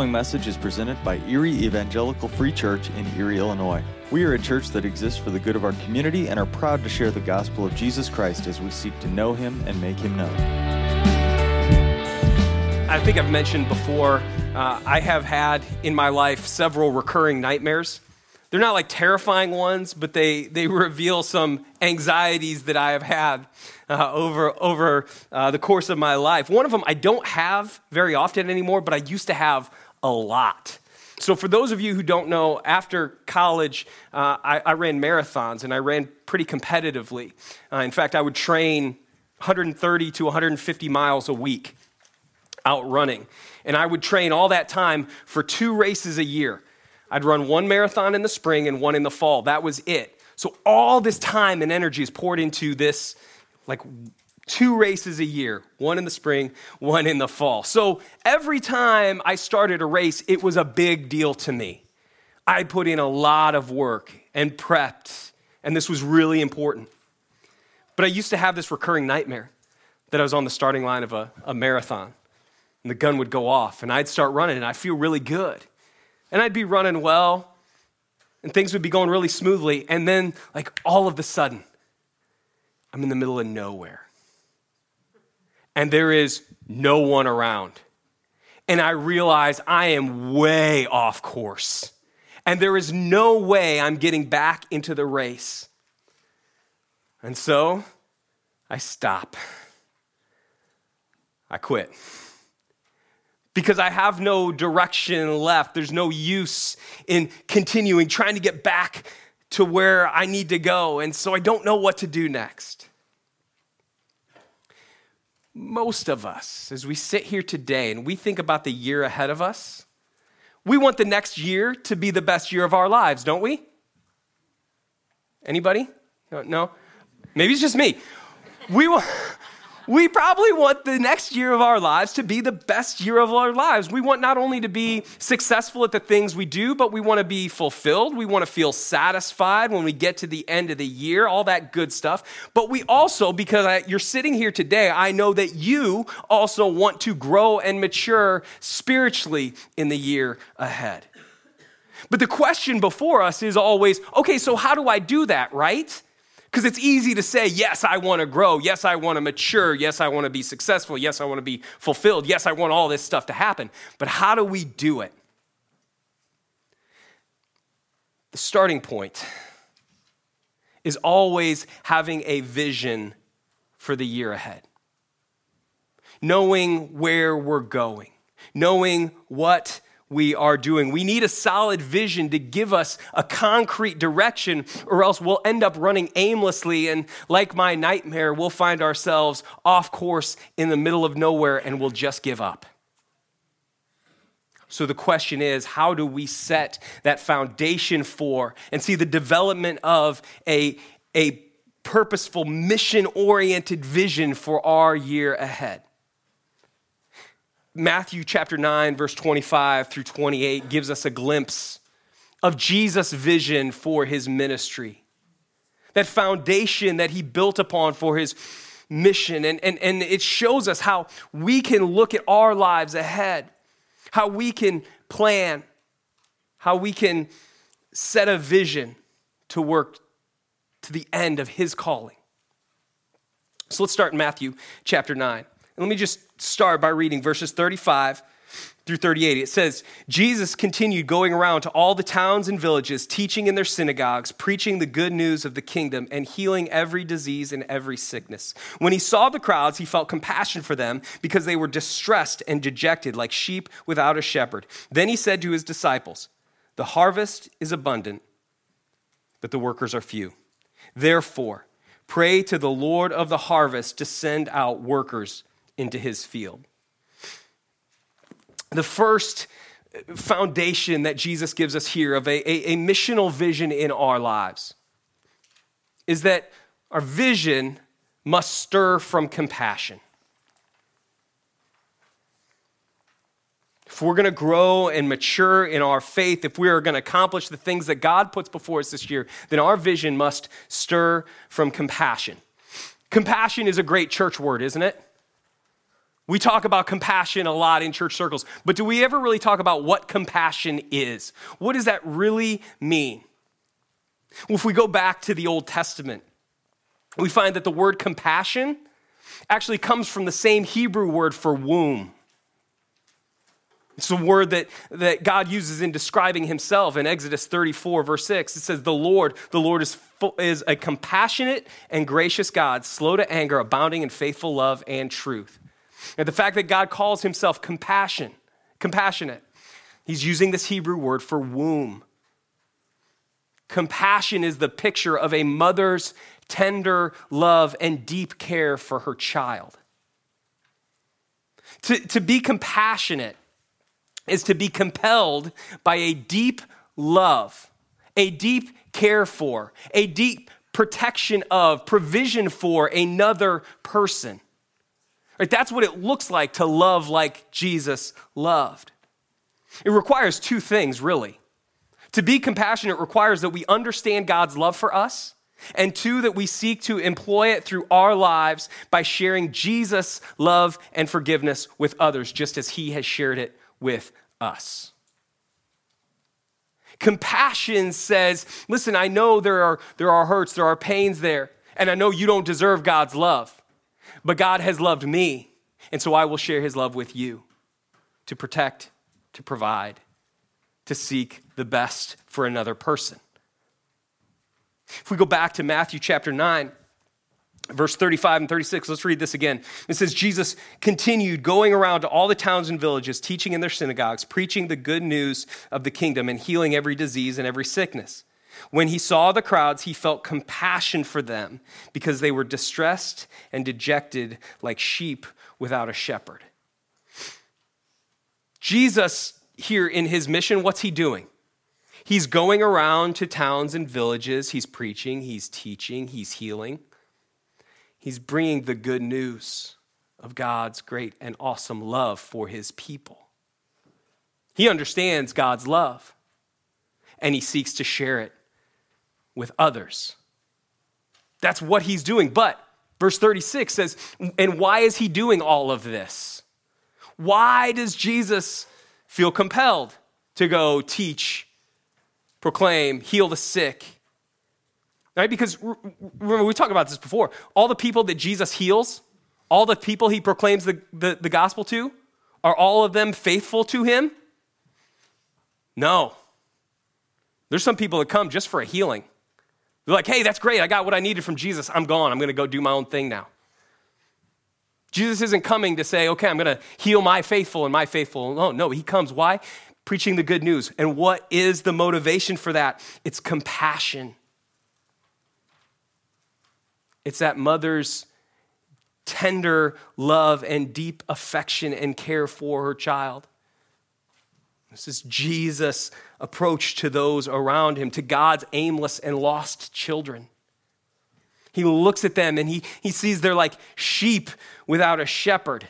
following message is presented by Erie Evangelical Free Church in Erie, Illinois. We are a church that exists for the good of our community and are proud to share the gospel of Jesus Christ as we seek to know him and make him known. I think I've mentioned before, uh, I have had in my life several recurring nightmares. They're not like terrifying ones, but they, they reveal some anxieties that I have had uh, over, over uh, the course of my life. One of them I don't have very often anymore, but I used to have a lot. So, for those of you who don't know, after college, uh, I, I, ran marathons and I ran pretty competitively. Uh, in fact, I would train 130 to 150 miles a week out running. And I would train all that time for two races a year. I'd run one marathon in the spring and one in the fall. That was it. So all this time and energy is poured into this, like two races a year, one in the spring, one in the fall. So every time I started a race, it was a big deal to me. I put in a lot of work and prepped, and this was really important. But I used to have this recurring nightmare that I was on the starting line of a, a marathon, and the gun would go off, and I'd start running, and I'd feel really good and I'd be running well, and things would be going really smoothly. And then, like, all of a sudden, I'm in the middle of nowhere. And there is no one around. And I realize I am way off course. And there is no way I'm getting back into the race. And so I stop. I quit because I have no direction left. There's no use in continuing, trying to get back to where I need to go. And so I don't know what to do next. Most of us, as we sit here today and we think about the year ahead of us, we want the next year to be the best year of our lives, don't we? Anybody? No? Maybe it's just me. We want we probably want the next year of our lives to be the best year of our lives. We want not only to be successful at the things we do, but we want to be fulfilled. We want to feel satisfied when we get to the end of the year, all that good stuff. But we also, because I, you're sitting here today, I know that you also want to grow and mature spiritually in the year ahead. But the question before us is always okay, so how do I do that, right? Because it's easy to say, yes, I want to grow. Yes, I want to mature. Yes, I want to be successful. Yes, I want to be fulfilled. Yes, I want all this stuff to happen. But how do we do it? The starting point is always having a vision for the year ahead, knowing where we're going, knowing what we are doing. We need a solid vision to give us a concrete direction, or else we'll end up running aimlessly. And like my nightmare, we'll find ourselves off course in the middle of nowhere and we'll just give up. So the question is how do we set that foundation for and see the development of a, a purposeful, mission oriented vision for our year ahead? Matthew chapter 9, verse 25 through 28 gives us a glimpse of Jesus' vision for his ministry. That foundation that he built upon for his mission. And, and, and it shows us how we can look at our lives ahead, how we can plan, how we can set a vision to work to the end of his calling. So let's start in Matthew chapter 9. Let me just start by reading verses 35 through 38. It says, Jesus continued going around to all the towns and villages, teaching in their synagogues, preaching the good news of the kingdom, and healing every disease and every sickness. When he saw the crowds, he felt compassion for them because they were distressed and dejected like sheep without a shepherd. Then he said to his disciples, The harvest is abundant, but the workers are few. Therefore, pray to the Lord of the harvest to send out workers into his field. The first foundation that Jesus gives us here of a, a, a missional vision in our lives is that our vision must stir from compassion. If we're going to grow and mature in our faith, if we are going to accomplish the things that God puts before us this year, then our vision must stir from compassion. Compassion is a great church word, isn't it? We talk about compassion a lot in church circles, but do we ever really talk about what compassion is? What does that really mean? Well, if we go back to the Old Testament, we find that the word compassion actually comes from the same Hebrew word for womb. It's a word that, that God uses in describing himself in Exodus 34, verse 6. It says, The Lord, the Lord is, is a compassionate and gracious God, slow to anger, abounding in faithful love and truth. And the fact that God calls himself compassion, compassionate, he's using this Hebrew word for womb. Compassion is the picture of a mother's tender love and deep care for her child. To, to be compassionate is to be compelled by a deep love, a deep care for, a deep protection of, provision for another person. Right? That's what it looks like to love like Jesus loved. It requires two things, really. To be compassionate requires that we understand God's love for us, and two, that we seek to employ it through our lives by sharing Jesus' love and forgiveness with others, just as He has shared it with us. Compassion says, listen, I know there are, there are hurts, there are pains there, and I know you don't deserve God's love, but God has loved me, and so I will share His love with you to protect, to provide, to seek the best for another person. If we go back to Matthew chapter 9, verse 35 and 36, let's read this again. It says, Jesus continued going around to all the towns and villages, teaching in their synagogues, preaching the good news of the kingdom, and healing every disease and every sickness. When he saw the crowds, he felt compassion for them because they were distressed and dejected like sheep without a shepherd. Jesus here in his mission, what's he doing? He's going around to towns and villages. He's preaching, he's teaching, he's healing. He's bringing the good news of God's great and awesome love for his people. He understands God's love and he seeks to share it with others. That's what he's doing. But verse 36 says, and why is he doing all of this? Why does Jesus feel compelled to go teach, proclaim, heal the sick. Right? Because remember, we talked about this before. All the people that Jesus heals, all the people he proclaims the, the, the gospel to, are all of them faithful to him? No. There's some people that come just for a healing. They're like, hey, that's great. I got what I needed from Jesus. I'm gone. I'm going to go do my own thing now. Jesus isn't coming to say, okay, I'm going to heal my faithful and my faithful. No, no, he comes. Why? Preaching the good news. And what is the motivation for that? It's compassion. It's that mother's tender love and deep affection and care for her child. This is Jesus' approach to those around him, to God's aimless and lost children. He looks at them and he, he sees they're like sheep without a shepherd.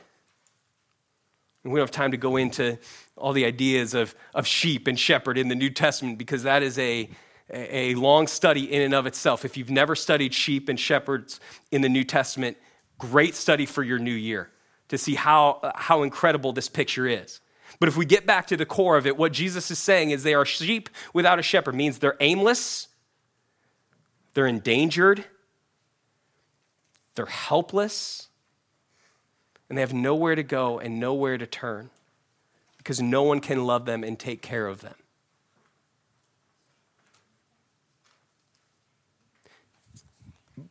And we don't have time to go into all the ideas of, of sheep and shepherd in the New Testament because that is a, a long study in and of itself. If you've never studied sheep and shepherds in the New Testament, great study for your new year to see how, how incredible this picture is. But if we get back to the core of it, what Jesus is saying is they are sheep without a shepherd, means they're aimless, they're endangered, they're helpless and they have nowhere to go and nowhere to turn because no one can love them and take care of them.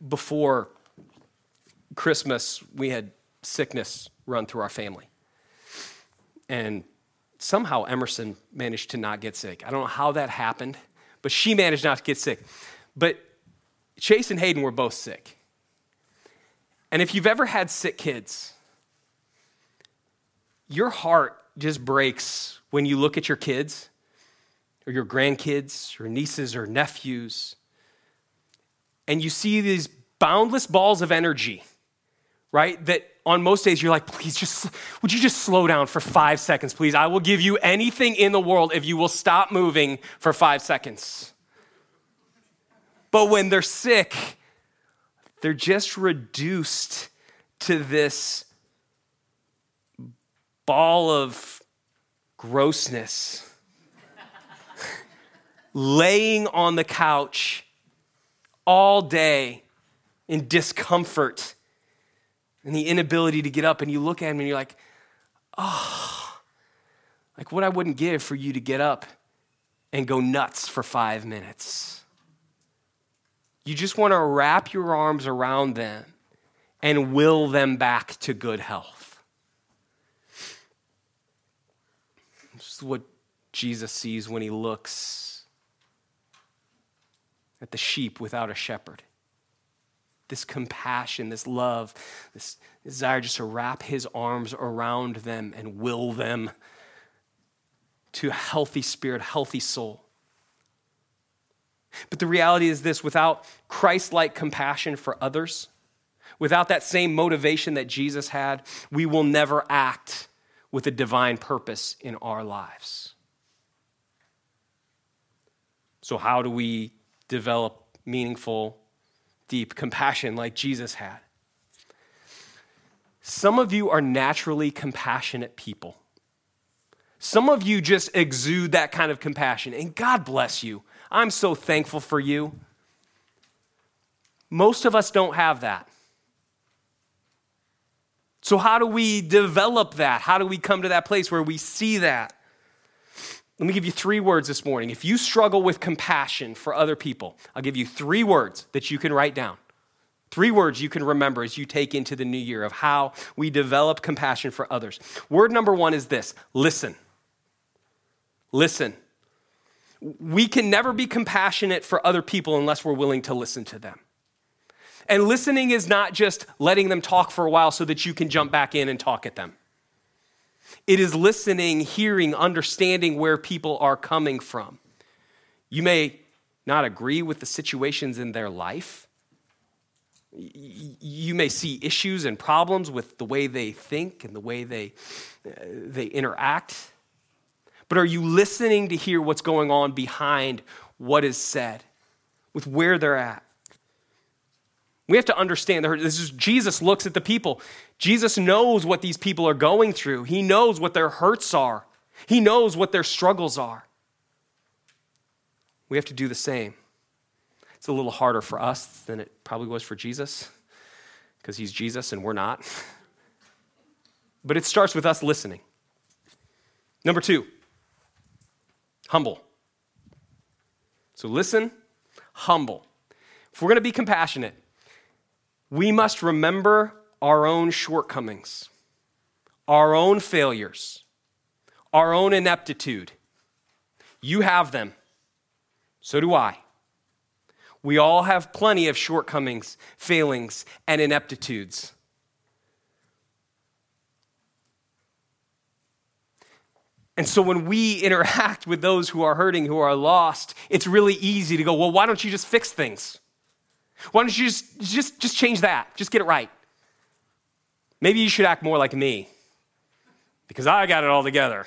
Before Christmas, we had sickness run through our family. And somehow Emerson managed to not get sick. I don't know how that happened, but she managed not to get sick. But Chase and Hayden were both sick. And if you've ever had sick kids, your heart just breaks when you look at your kids or your grandkids or nieces or nephews and you see these boundless balls of energy, right? That on most days you're like, please just, would you just slow down for five seconds, please? I will give you anything in the world if you will stop moving for five seconds. But when they're sick, they're just reduced to this ball of grossness laying on the couch all day in discomfort and the inability to get up, and you look at him and you're like, oh, like what I wouldn't give for you to get up and go nuts for five minutes. You just want to wrap your arms around them and will them back to good health. This is what Jesus sees when he looks at the sheep without a shepherd. This compassion, this love, this desire just to wrap his arms around them and will them to a healthy spirit, healthy soul. But the reality is this without Christ like compassion for others, without that same motivation that Jesus had, we will never act with a divine purpose in our lives. So, how do we develop meaningful, deep compassion like Jesus had? Some of you are naturally compassionate people. Some of you just exude that kind of compassion, and God bless you. I'm so thankful for you. Most of us don't have that. So, how do we develop that? How do we come to that place where we see that? Let me give you three words this morning. If you struggle with compassion for other people, I'll give you three words that you can write down. Three words you can remember as you take into the new year of how we develop compassion for others. Word number one is this listen. Listen. We can never be compassionate for other people unless we're willing to listen to them. And listening is not just letting them talk for a while so that you can jump back in and talk at them. It is listening, hearing, understanding where people are coming from. You may not agree with the situations in their life. You may see issues and problems with the way they think and the way they, uh, they interact. But are you listening to hear what's going on behind what is said, with where they're at? We have to understand that this is Jesus looks at the people. Jesus knows what these people are going through. He knows what their hurts are. He knows what their struggles are. We have to do the same. It's a little harder for us than it probably was for Jesus because he's Jesus and we're not. But it starts with us listening. Number two, humble. So listen, humble. If we're going to be compassionate, we must remember our own shortcomings, our own failures, our own ineptitude. You have them. So do I. We all have plenty of shortcomings, failings, and ineptitudes. And so when we interact with those who are hurting, who are lost, it's really easy to go, well, why don't you just fix things? Why don't you just, just, just change that? Just get it right. Maybe you should act more like me because I got it all together.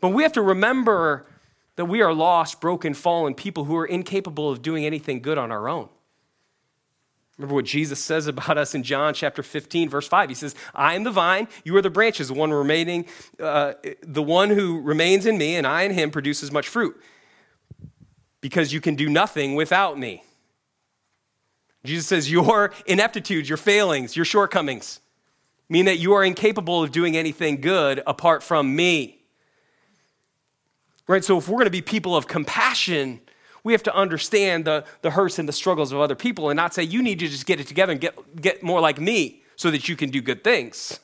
But we have to remember that we are lost, broken, fallen people who are incapable of doing anything good on our own. Remember what Jesus says about us in John chapter 15, verse 5. He says, I am the vine, you are the branches, the one remaining, uh, the one who remains in me, and I in him produces much fruit. Because you can do nothing without me. Jesus says, Your ineptitudes, your failings, your shortcomings mean that you are incapable of doing anything good apart from me. Right? So, if we're going to be people of compassion, we have to understand the, the hurts and the struggles of other people and not say, you need to just get it together and get, get more like me so that you can do good things.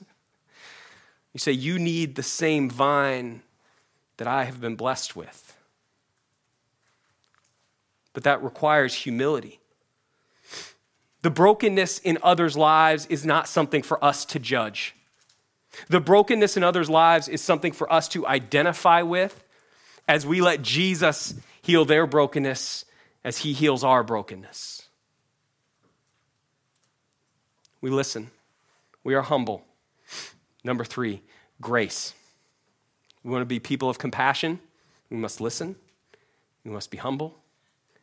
You say, you need the same vine that I have been blessed with. But that requires humility. The brokenness in others' lives is not something for us to judge. The brokenness in others' lives is something for us to identify with as we let Jesus heal their brokenness as he heals our brokenness. We listen, we are humble. Number three, grace. We want to be people of compassion. We must listen. We must be humble.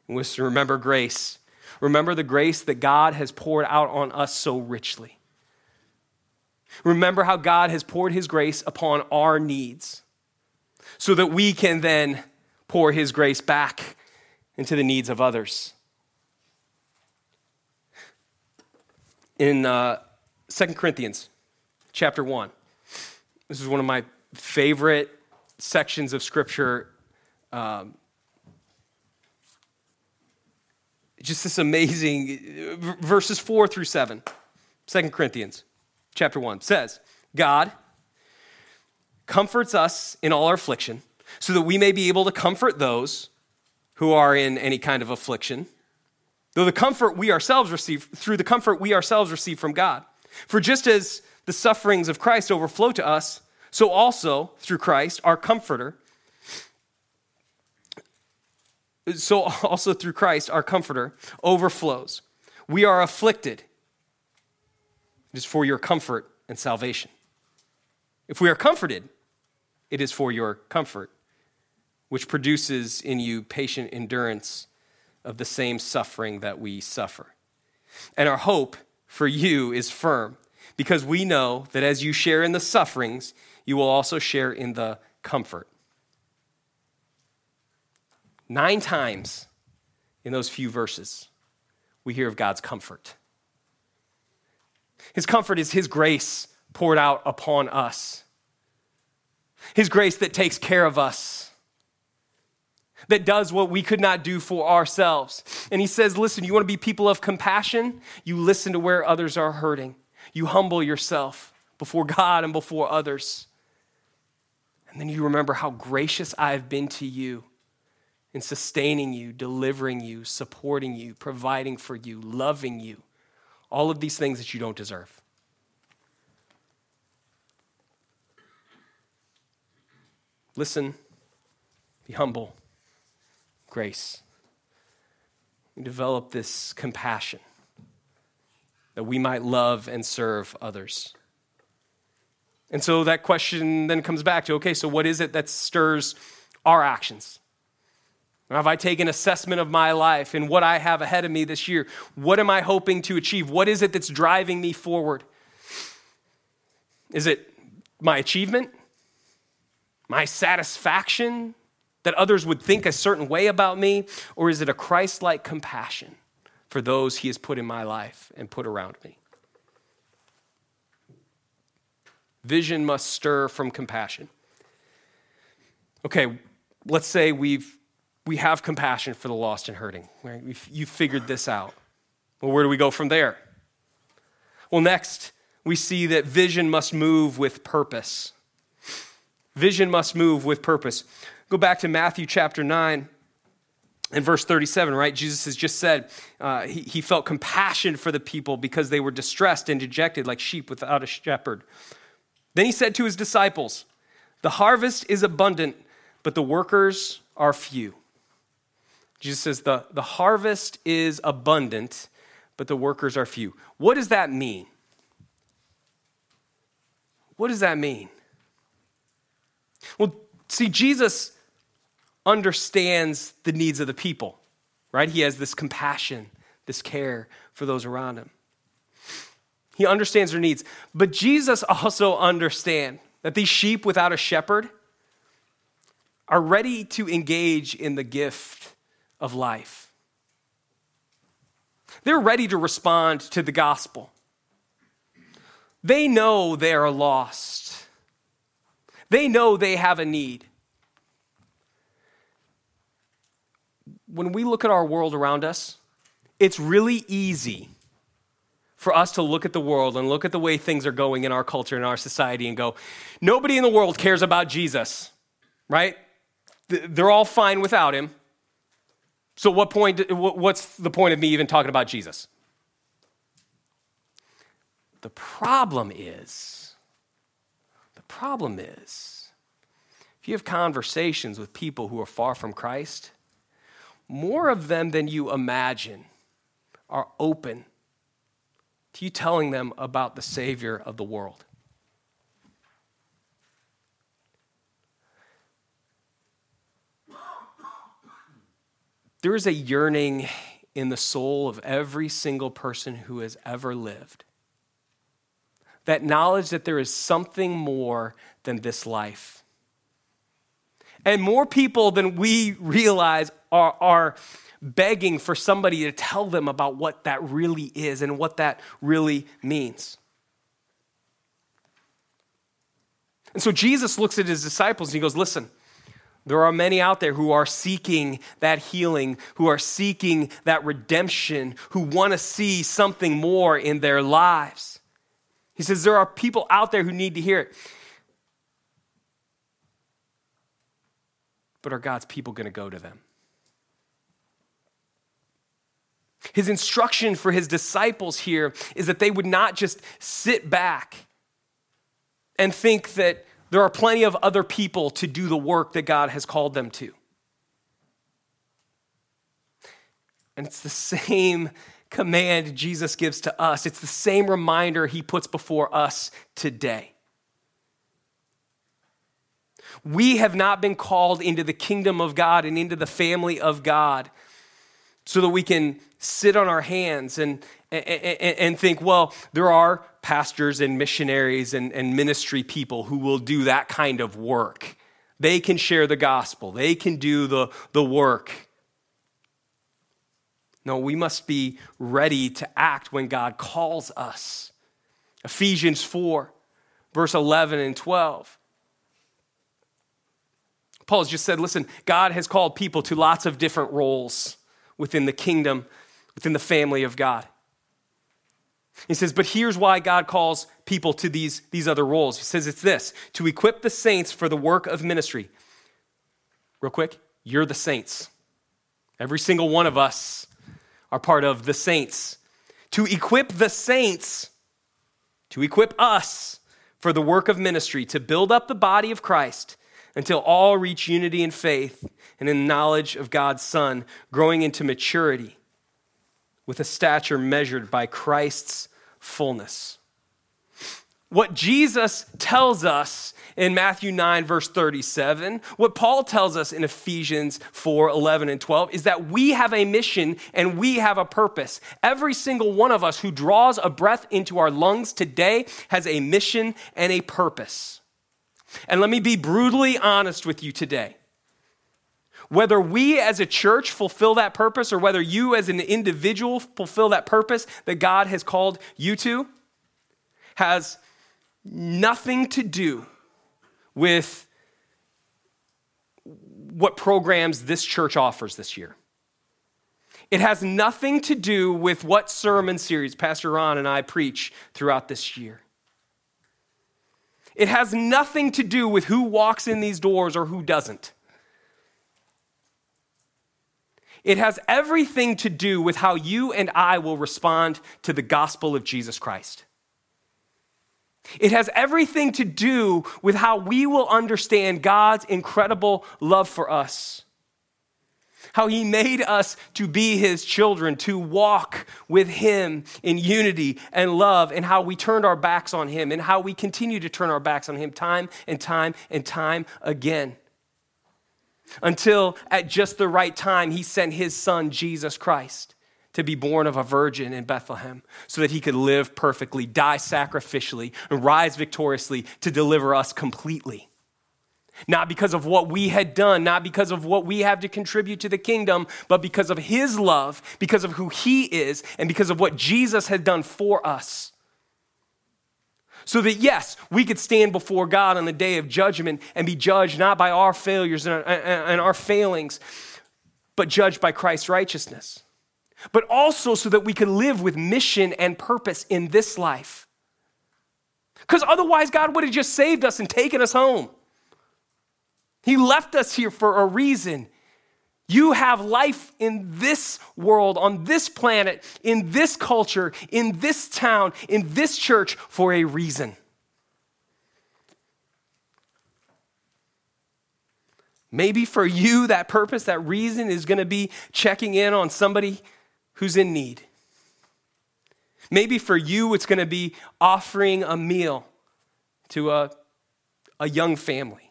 We to remember grace. Remember the grace that God has poured out on us so richly. Remember how God has poured his grace upon our needs so that we can then pour his grace back into the needs of others. In uh, 2 Corinthians chapter 1, this is one of my favorite sections of scripture. Um, just this amazing uh, verses 4 through 7 2 corinthians chapter 1 says god comforts us in all our affliction so that we may be able to comfort those who are in any kind of affliction. Though the comfort we ourselves receive through the comfort we ourselves receive from god. For just as the sufferings of christ overflow to us so also through christ our comforter so also through Christ, our comforter, overflows. We are afflicted. It is for your comfort and salvation. If we are comforted, it is for your comfort, which produces in you patient endurance of the same suffering that we suffer. And our hope for you is firm, because we know that as you share in the sufferings, you will also share in the comfort. Nine times in those few verses, we hear of God's comfort. His comfort is His grace poured out upon us, His grace that takes care of us, that does what we could not do for ourselves. And He says, Listen, you want to be people of compassion? You listen to where others are hurting, you humble yourself before God and before others. And then you remember how gracious I have been to you in sustaining you, delivering you, supporting you, providing for you, loving you. All of these things that you don't deserve. Listen, be humble, grace. Develop this compassion that we might love and serve others. And so that question then comes back to okay, so what is it that stirs our actions? Have I taken assessment of my life and what I have ahead of me this year? What am I hoping to achieve? What is it that's driving me forward? Is it my achievement? My satisfaction? That others would think a certain way about me? Or is it a Christ like compassion for those he has put in my life and put around me? Vision must stir from compassion. Okay, let's say we've we have compassion for the lost and hurting. Right? you figured this out. Well, where do we go from there? Well, next, we see that vision must move with purpose. Vision must move with purpose. Go back to Matthew chapter 9 and verse 37, right? Jesus has just said uh, he, he felt compassion for the people because they were distressed and dejected like sheep without a shepherd. Then he said to his disciples, The harvest is abundant, but the workers are few. Jesus says, the, the harvest is abundant, but the workers are few. What does that mean? What does that mean? Well, see, Jesus understands the needs of the people, right? He has this compassion, this care for those around him. He understands their needs. But Jesus also understands that these sheep without a shepherd are ready to engage in the gift of life. They're ready to respond to the gospel. They know they are lost. They know they have a need. When we look at our world around us, it's really easy for us to look at the world and look at the way things are going in our culture and our society and go, nobody in the world cares about Jesus, right? They're all fine without him. So, what point, what's the point of me even talking about Jesus? The problem is, the problem is, if you have conversations with people who are far from Christ, more of them than you imagine are open to you telling them about the Savior of the world. There is a yearning in the soul of every single person who has ever lived that knowledge that there is something more than this life. And more people than we realize are, are begging for somebody to tell them about what that really is and what that really means. And so Jesus looks at his disciples and he goes, Listen, there are many out there who are seeking that healing, who are seeking that redemption, who want to see something more in their lives. He says there are people out there who need to hear it. But are God's people going to go to them? His instruction for his disciples here is that they would not just sit back and think that there are plenty of other people to do the work that God has called them to. And it's the same command Jesus gives to us, it's the same reminder he puts before us today. We have not been called into the kingdom of God and into the family of God so that we can sit on our hands and, and, and, think, well, there are pastors and missionaries and, and ministry people who will do that kind of work. They can share the gospel, they can do the, the work. No, we must be ready to act when God calls us. Ephesians 4, verse 11 and 12. Paul has just said, listen, God has called people to lots of different roles within the kingdom, within the family of God. He says, but here's why God calls people to these, these other roles. He says it's this to equip the saints for the work of ministry. Real quick, you're the saints. Every single one of us are part of the saints. To equip the saints, to equip us for the work of ministry, to build up the body of Christ until all reach unity in faith and in knowledge of God's Son, growing into maturity with a stature measured by Christ's fullness. What Jesus tells us in Matthew 9, verse 37, what Paul tells us in Ephesians 4, 11, and 12 is that we have a mission and we have a purpose. Every single one of us who draws a breath into our lungs today has a mission and a purpose. And let me be brutally honest with you today. Whether we as a church fulfill that purpose or whether you as an individual fulfill that purpose that God has called you to, has nothing to do with what programs this church offers this year. It has nothing to do with what sermon series Pastor Ron and I preach throughout this year. It has nothing to do with who walks in these doors or who doesn't. It has everything to do with how you and I will respond to the gospel of Jesus Christ. It has everything to do with how we will understand God's incredible love for us. How he made us to be his children, to walk with him in unity and love, and how we turned our backs on him, and how we continue to turn our backs on him time and time and time again until at just the right time he sent his son, Jesus Christ, to be born of a virgin in Bethlehem so that he could live perfectly, die sacrificially, and rise victoriously to deliver us completely. Not because of what we had done, not because of what we have to contribute to the kingdom, but because of his love, because of who he is, and because of what Jesus had done for us. So that, yes, we could stand before God on the day of judgment and be judged not by our failures and our, failings, but judged by Christ's righteousness. But also so that we could live with mission and purpose in this life. Because otherwise, God would have just saved us and taken us home. He left us here for a reason. You have life in this world, on this planet, in this culture, in this town, in this church for a reason. Maybe for you, that purpose, that reason is going to be checking in on somebody who's in need. Maybe for you, it's going to be offering a meal to a, a young family.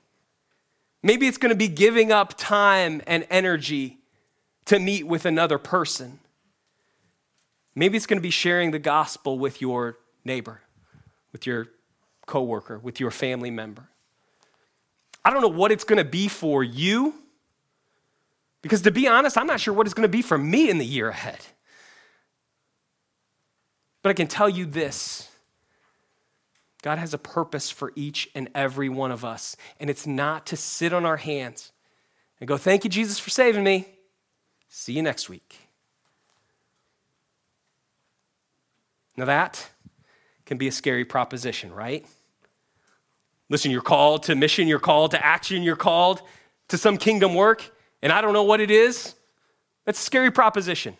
Maybe it's going to be giving up time and energy to meet with another person. Maybe it's going to be sharing the gospel with your neighbor, with your coworker, with your family member. I don't know what it's going to be for you because to be honest, I'm not sure what it's going to be for me in the year ahead. But I can tell you this God has a purpose for each and every one of us, and it's not to sit on our hands and go, Thank you, Jesus, for saving me. See you next week. Now, that can be a scary proposition, right? Listen, you're called to mission, you're called to action, you're called to some kingdom work, and I don't know what it is. That's a scary proposition.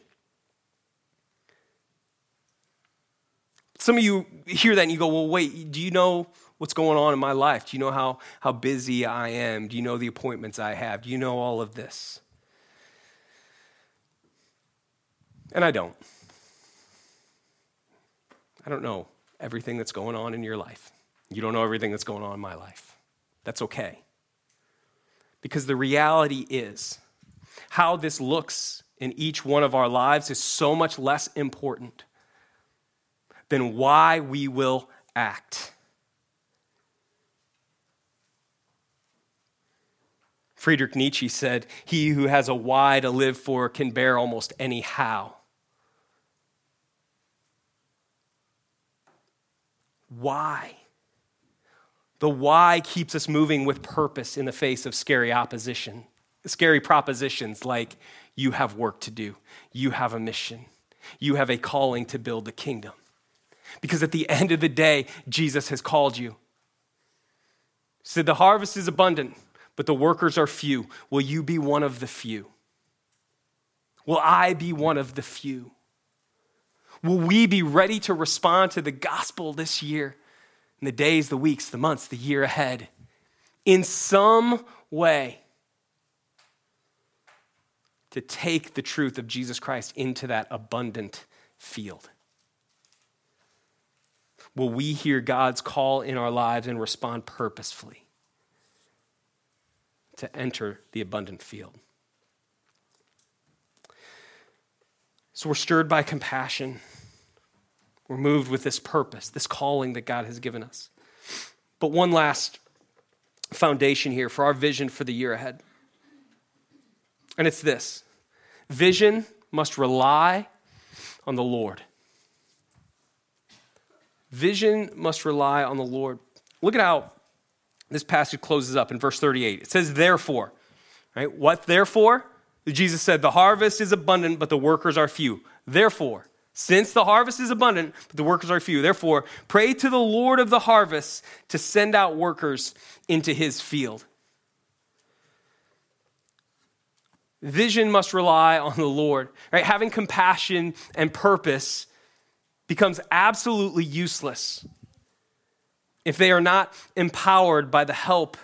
Some of you hear that and you go, well, wait, do you know what's going on in my life? Do you know how, how busy I am? Do you know the appointments I have? Do you know all of this? And I don't. I don't know everything that's going on in your life. You don't know everything that's going on in my life. That's okay. Because the reality is, how this looks in each one of our lives is so much less important than why we will act. Friedrich Nietzsche said, He who has a why to live for can bear almost any how. Why? The why keeps us moving with purpose in the face of scary opposition, scary propositions like you have work to do, you have a mission, you have a calling to build the kingdom. Because at the end of the day, Jesus has called you. He said, The harvest is abundant, but the workers are few. Will you be one of the few? Will I be one of the few? Will we be ready to respond to the gospel this year, in the days, the weeks, the months, the year ahead, in some way? To take the truth of Jesus Christ into that abundant field. Will we hear God's call in our lives and respond purposefully to enter the abundant field? So we're stirred by compassion. We're moved with this purpose, this calling that God has given us. But one last foundation here for our vision for the year ahead. And it's this vision must rely on the Lord. Vision must rely on the Lord. Look at how this passage closes up in verse 38. It says, therefore, right? What therefore? Jesus said, the harvest is abundant, but the workers are few. Therefore, since the harvest is abundant, but the workers are few, therefore, pray to the Lord of the harvest to send out workers into his field. Vision must rely on the Lord, right? Having compassion and purpose becomes absolutely useless if they are not empowered by the help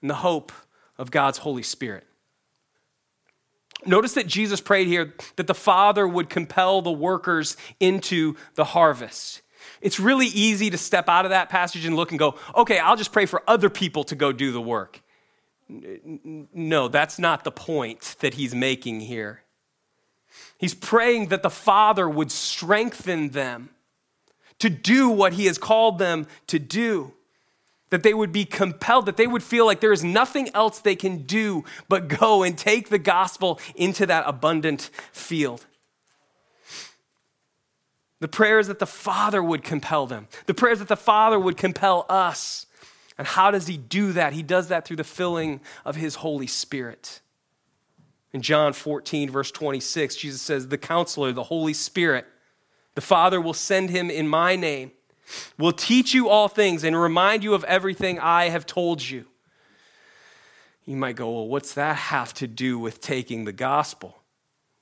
and the hope of God's Holy Spirit. Notice that Jesus prayed here that the Father would compel the workers into the harvest. It's really easy to step out of that passage and look and go, okay, I'll just pray for other people to go do the work. No, that's not the point that he's making here. He's praying that the Father would strengthen them to do what He has called them to do. That they would be compelled, that they would feel like there is nothing else they can do but go and take the gospel into that abundant field. The prayers that the Father would compel them, the prayers that the Father would compel us. And how does He do that? He does that through the filling of His Holy Spirit. In John 14, verse 26, Jesus says, The counselor, the Holy Spirit, the Father will send him in my name, will teach you all things and remind you of everything I have told you. You might go, Well, what's that have to do with taking the gospel?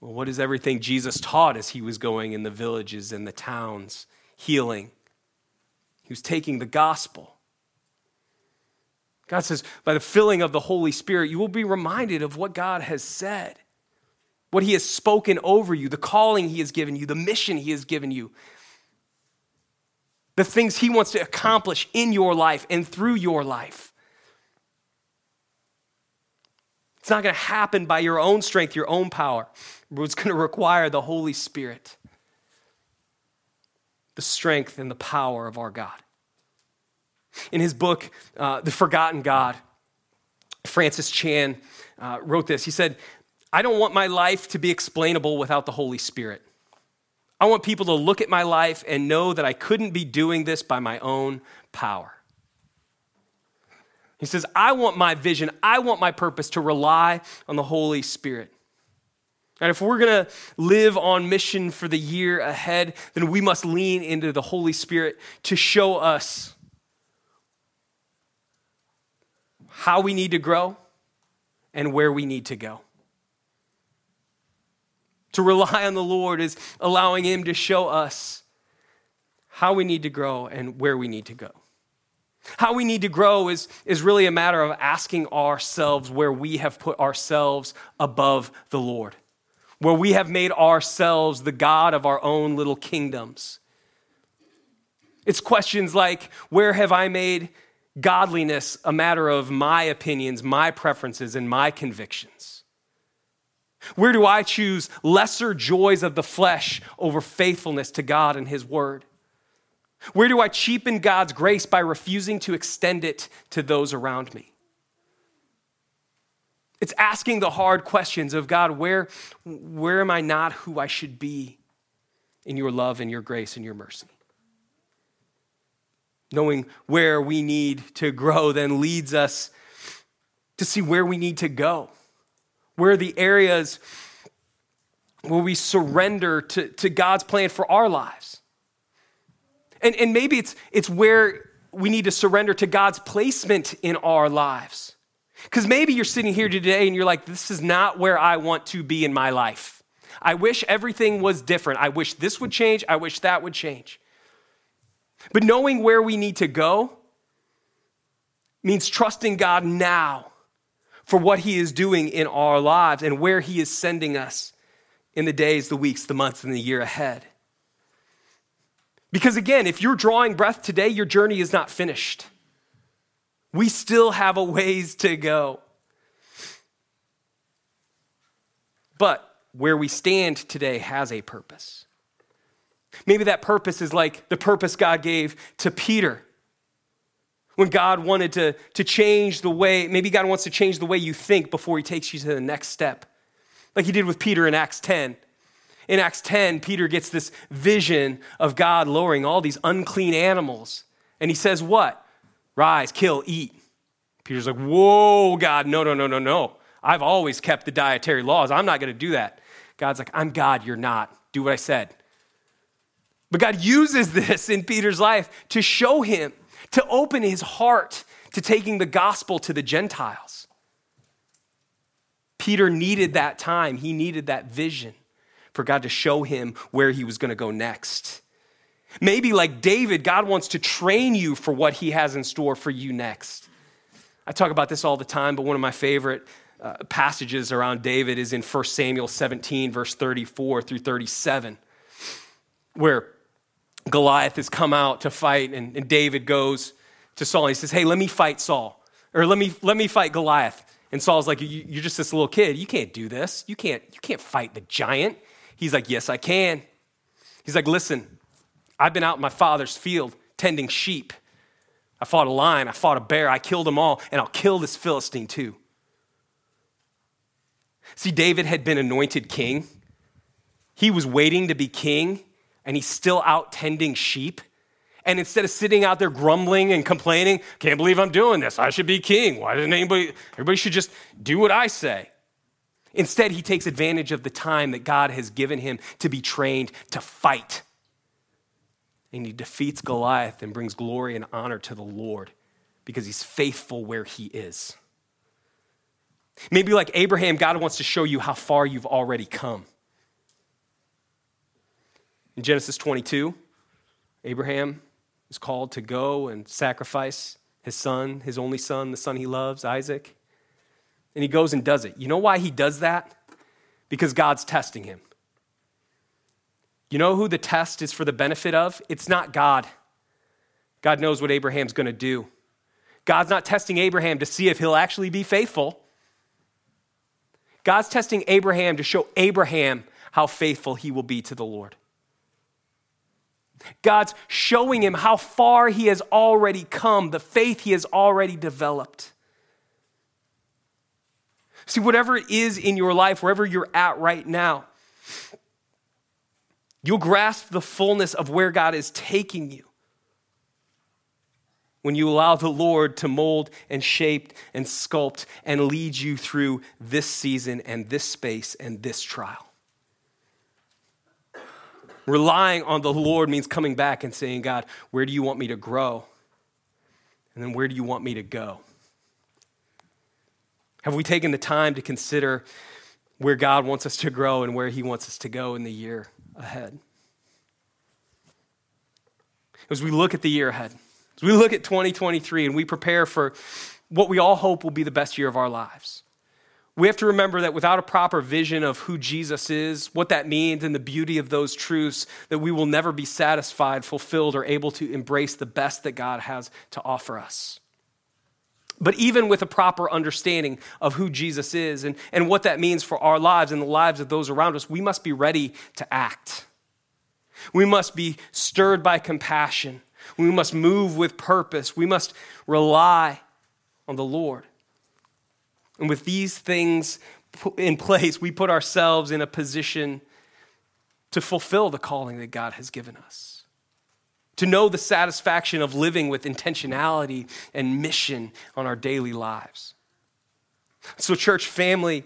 Well, what is everything Jesus taught as he was going in the villages and the towns, healing? He was taking the gospel. God says, by the filling of the Holy Spirit, you will be reminded of what God has said, what He has spoken over you, the calling He has given you, the mission He has given you, the things He wants to accomplish in your life and through your life. It's not going to happen by your own strength, your own power. It's going to require the Holy Spirit, the strength and the power of our God. In his book, uh, The Forgotten God, Francis Chan uh, wrote this. He said, I don't want my life to be explainable without the Holy Spirit. I want people to look at my life and know that I couldn't be doing this by my own power. He says, I want my vision, I want my purpose to rely on the Holy Spirit. And if we're going to live on mission for the year ahead, then we must lean into the Holy Spirit to show us how we need to grow and where we need to go. To rely on the Lord is allowing Him to show us how we need to grow and where we need to go. How we need to grow is, is really a matter of asking ourselves where we have put ourselves above the Lord, where we have made ourselves the God of our own little kingdoms. It's questions like where have I made godliness a matter of my opinions, my preferences, and my convictions? Where do I choose lesser joys of the flesh over faithfulness to God and His Word? Where do I cheapen God's grace by refusing to extend it to those around me? It's asking the hard questions of God, where, where am I not who I should be in your love and your grace and your mercy? Knowing where we need to grow then leads us to see where we need to go where the areas where we surrender to, to God's plan for our lives? And, and maybe it's, it's where we need to surrender to God's placement in our lives. Because maybe you're sitting here today and you're like, this is not where I want to be in my life. I wish everything was different. I wish this would change. I wish that would change. But knowing where we need to go means trusting God now for what He is doing in our lives and where He is sending us in the days, the weeks, the months, and the year ahead. Because again, if you're drawing breath today, your journey is not finished. We still have a ways to go. But where we stand today has a purpose. Maybe that purpose is like the purpose God gave to Peter when God wanted to, to change the way, maybe God wants to change the way you think before he takes you to the next step, like he did with Peter in Acts 10. In Acts 10, Peter gets this vision of God lowering all these unclean animals. And he says, What? Rise, kill, eat. Peter's like, Whoa, God, no, no, no, no, no. I've always kept the dietary laws. I'm not going to do that. God's like, I'm God, you're not. Do what I said. But God uses this in Peter's life to show him to open his heart to taking the gospel to the Gentiles. Peter needed that time, he needed that vision for God to show him where he was going to go next. Maybe, like David, God wants to train you for what he has in store for you next. I talk about this all the time, but one of my favorite uh, passages around David is in 1 Samuel 17, verse 34 through 37, where Goliath has come out to fight, and, and David goes to Saul. And he says, Hey, let me fight Saul, or let me, let me fight Goliath. And Saul's like, You're just this little kid. You can't do this. You can't, you can't fight the giant. He's like, Yes, I can. He's like, Listen, I've been out in my father's field tending sheep. I fought a lion, I fought a bear, I killed them all, and I'll kill this Philistine too. See, David had been anointed king. He was waiting to be king and he's still out tending sheep. And instead of sitting out there grumbling and complaining, can't believe I'm doing this. I should be king. Why doesn't anybody, everybody should just do what I say. Instead, he takes advantage of the time that God has given him to be trained to fight. And he defeats Goliath and brings glory and honor to the Lord because he's faithful where he is. Maybe like Abraham, God wants to show you how far you've already come. In Genesis 22, Abraham is called to go and sacrifice his son, his only son, the son he loves, Isaac. And he goes and does it. You know why he does that? Because God's testing him. You know who the test is for the benefit of? It's not God. God knows what Abraham's going to do. God's not testing Abraham to see if he'll actually be faithful. God's testing Abraham to show Abraham how faithful he will be to the Lord. God's showing him how far he has already come, the faith he has already developed. See, whatever it is in your life, wherever you're at right now, you'll grasp the fullness of where God is taking you when you allow the Lord to mold and shape and sculpt and lead you through this season and this space and this trial. Relying on the Lord means coming back and saying, God, where do you want me to grow? And then where do you want me to go? Have we taken the time to consider where God wants us to grow and where He wants us to go in the year ahead? As we look at the year ahead, as we look at 2023 and we prepare for what we all hope will be the best year of our lives, we have to remember that without a proper vision of who Jesus is, what that means, and the beauty of those truths, that we will never be satisfied, fulfilled, or able to embrace the best that God has to offer us. But even with a proper understanding of who Jesus is and, and what that means for our lives and the lives of those around us, we must be ready to act. We must be stirred by compassion. We must move with purpose. We must rely on the Lord. And with these things in place, we put ourselves in a position to fulfill the calling that God has given us. To know the satisfaction of living with intentionality and mission on our daily lives. So, church family,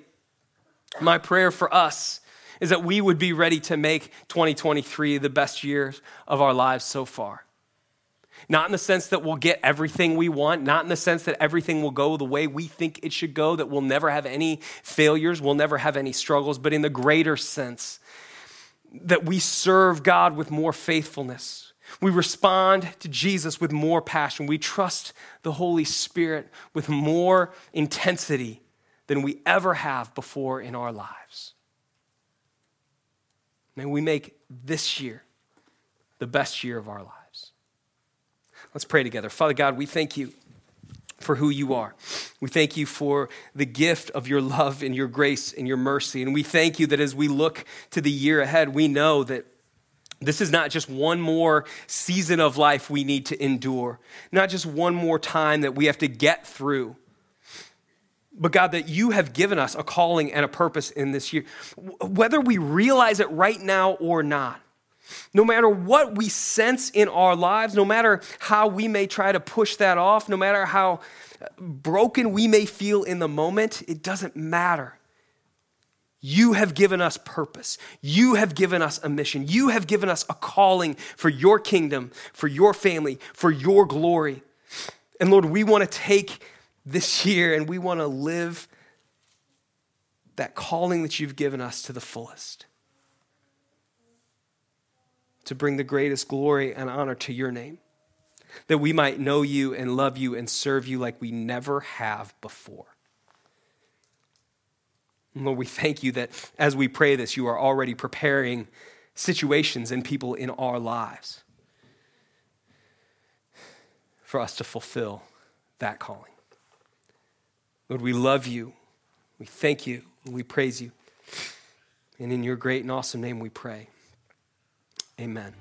my prayer for us is that we would be ready to make 2023 the best year of our lives so far. Not in the sense that we'll get everything we want, not in the sense that everything will go the way we think it should go, that we'll never have any failures, we'll never have any struggles, but in the greater sense that we serve God with more faithfulness. We respond to Jesus with more passion. We trust the Holy Spirit with more intensity than we ever have before in our lives. May we make this year the best year of our lives. Let's pray together. Father God, we thank you for who you are. We thank you for the gift of your love and your grace and your mercy. And we thank you that as we look to the year ahead, we know that this is not just one more season of life we need to endure, not just one more time that we have to get through. But God, that you have given us a calling and a purpose in this year, whether we realize it right now or not. No matter what we sense in our lives, no matter how we may try to push that off, no matter how broken we may feel in the moment, it doesn't matter. You have given us purpose. You have given us a mission. You have given us a calling for your kingdom, for your family, for your glory. And Lord, we want to take this year and we want to live that calling that you've given us to the fullest to bring the greatest glory and honor to your name, that we might know you and love you and serve you like we never have before. Lord, we thank you that as we pray this, you are already preparing situations and people in our lives for us to fulfill that calling. Lord, we love you. We thank you. We praise you. And in your great and awesome name we pray. Amen.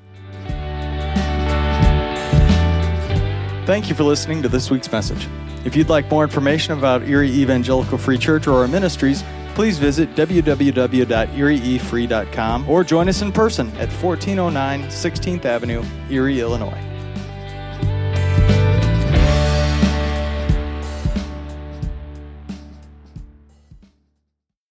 Thank you for listening to this week's message. If you'd like more information about Erie Evangelical Free Church or our ministries, please visit www.erieefree.com or join us in person at 1409 16th Avenue, Erie, Illinois.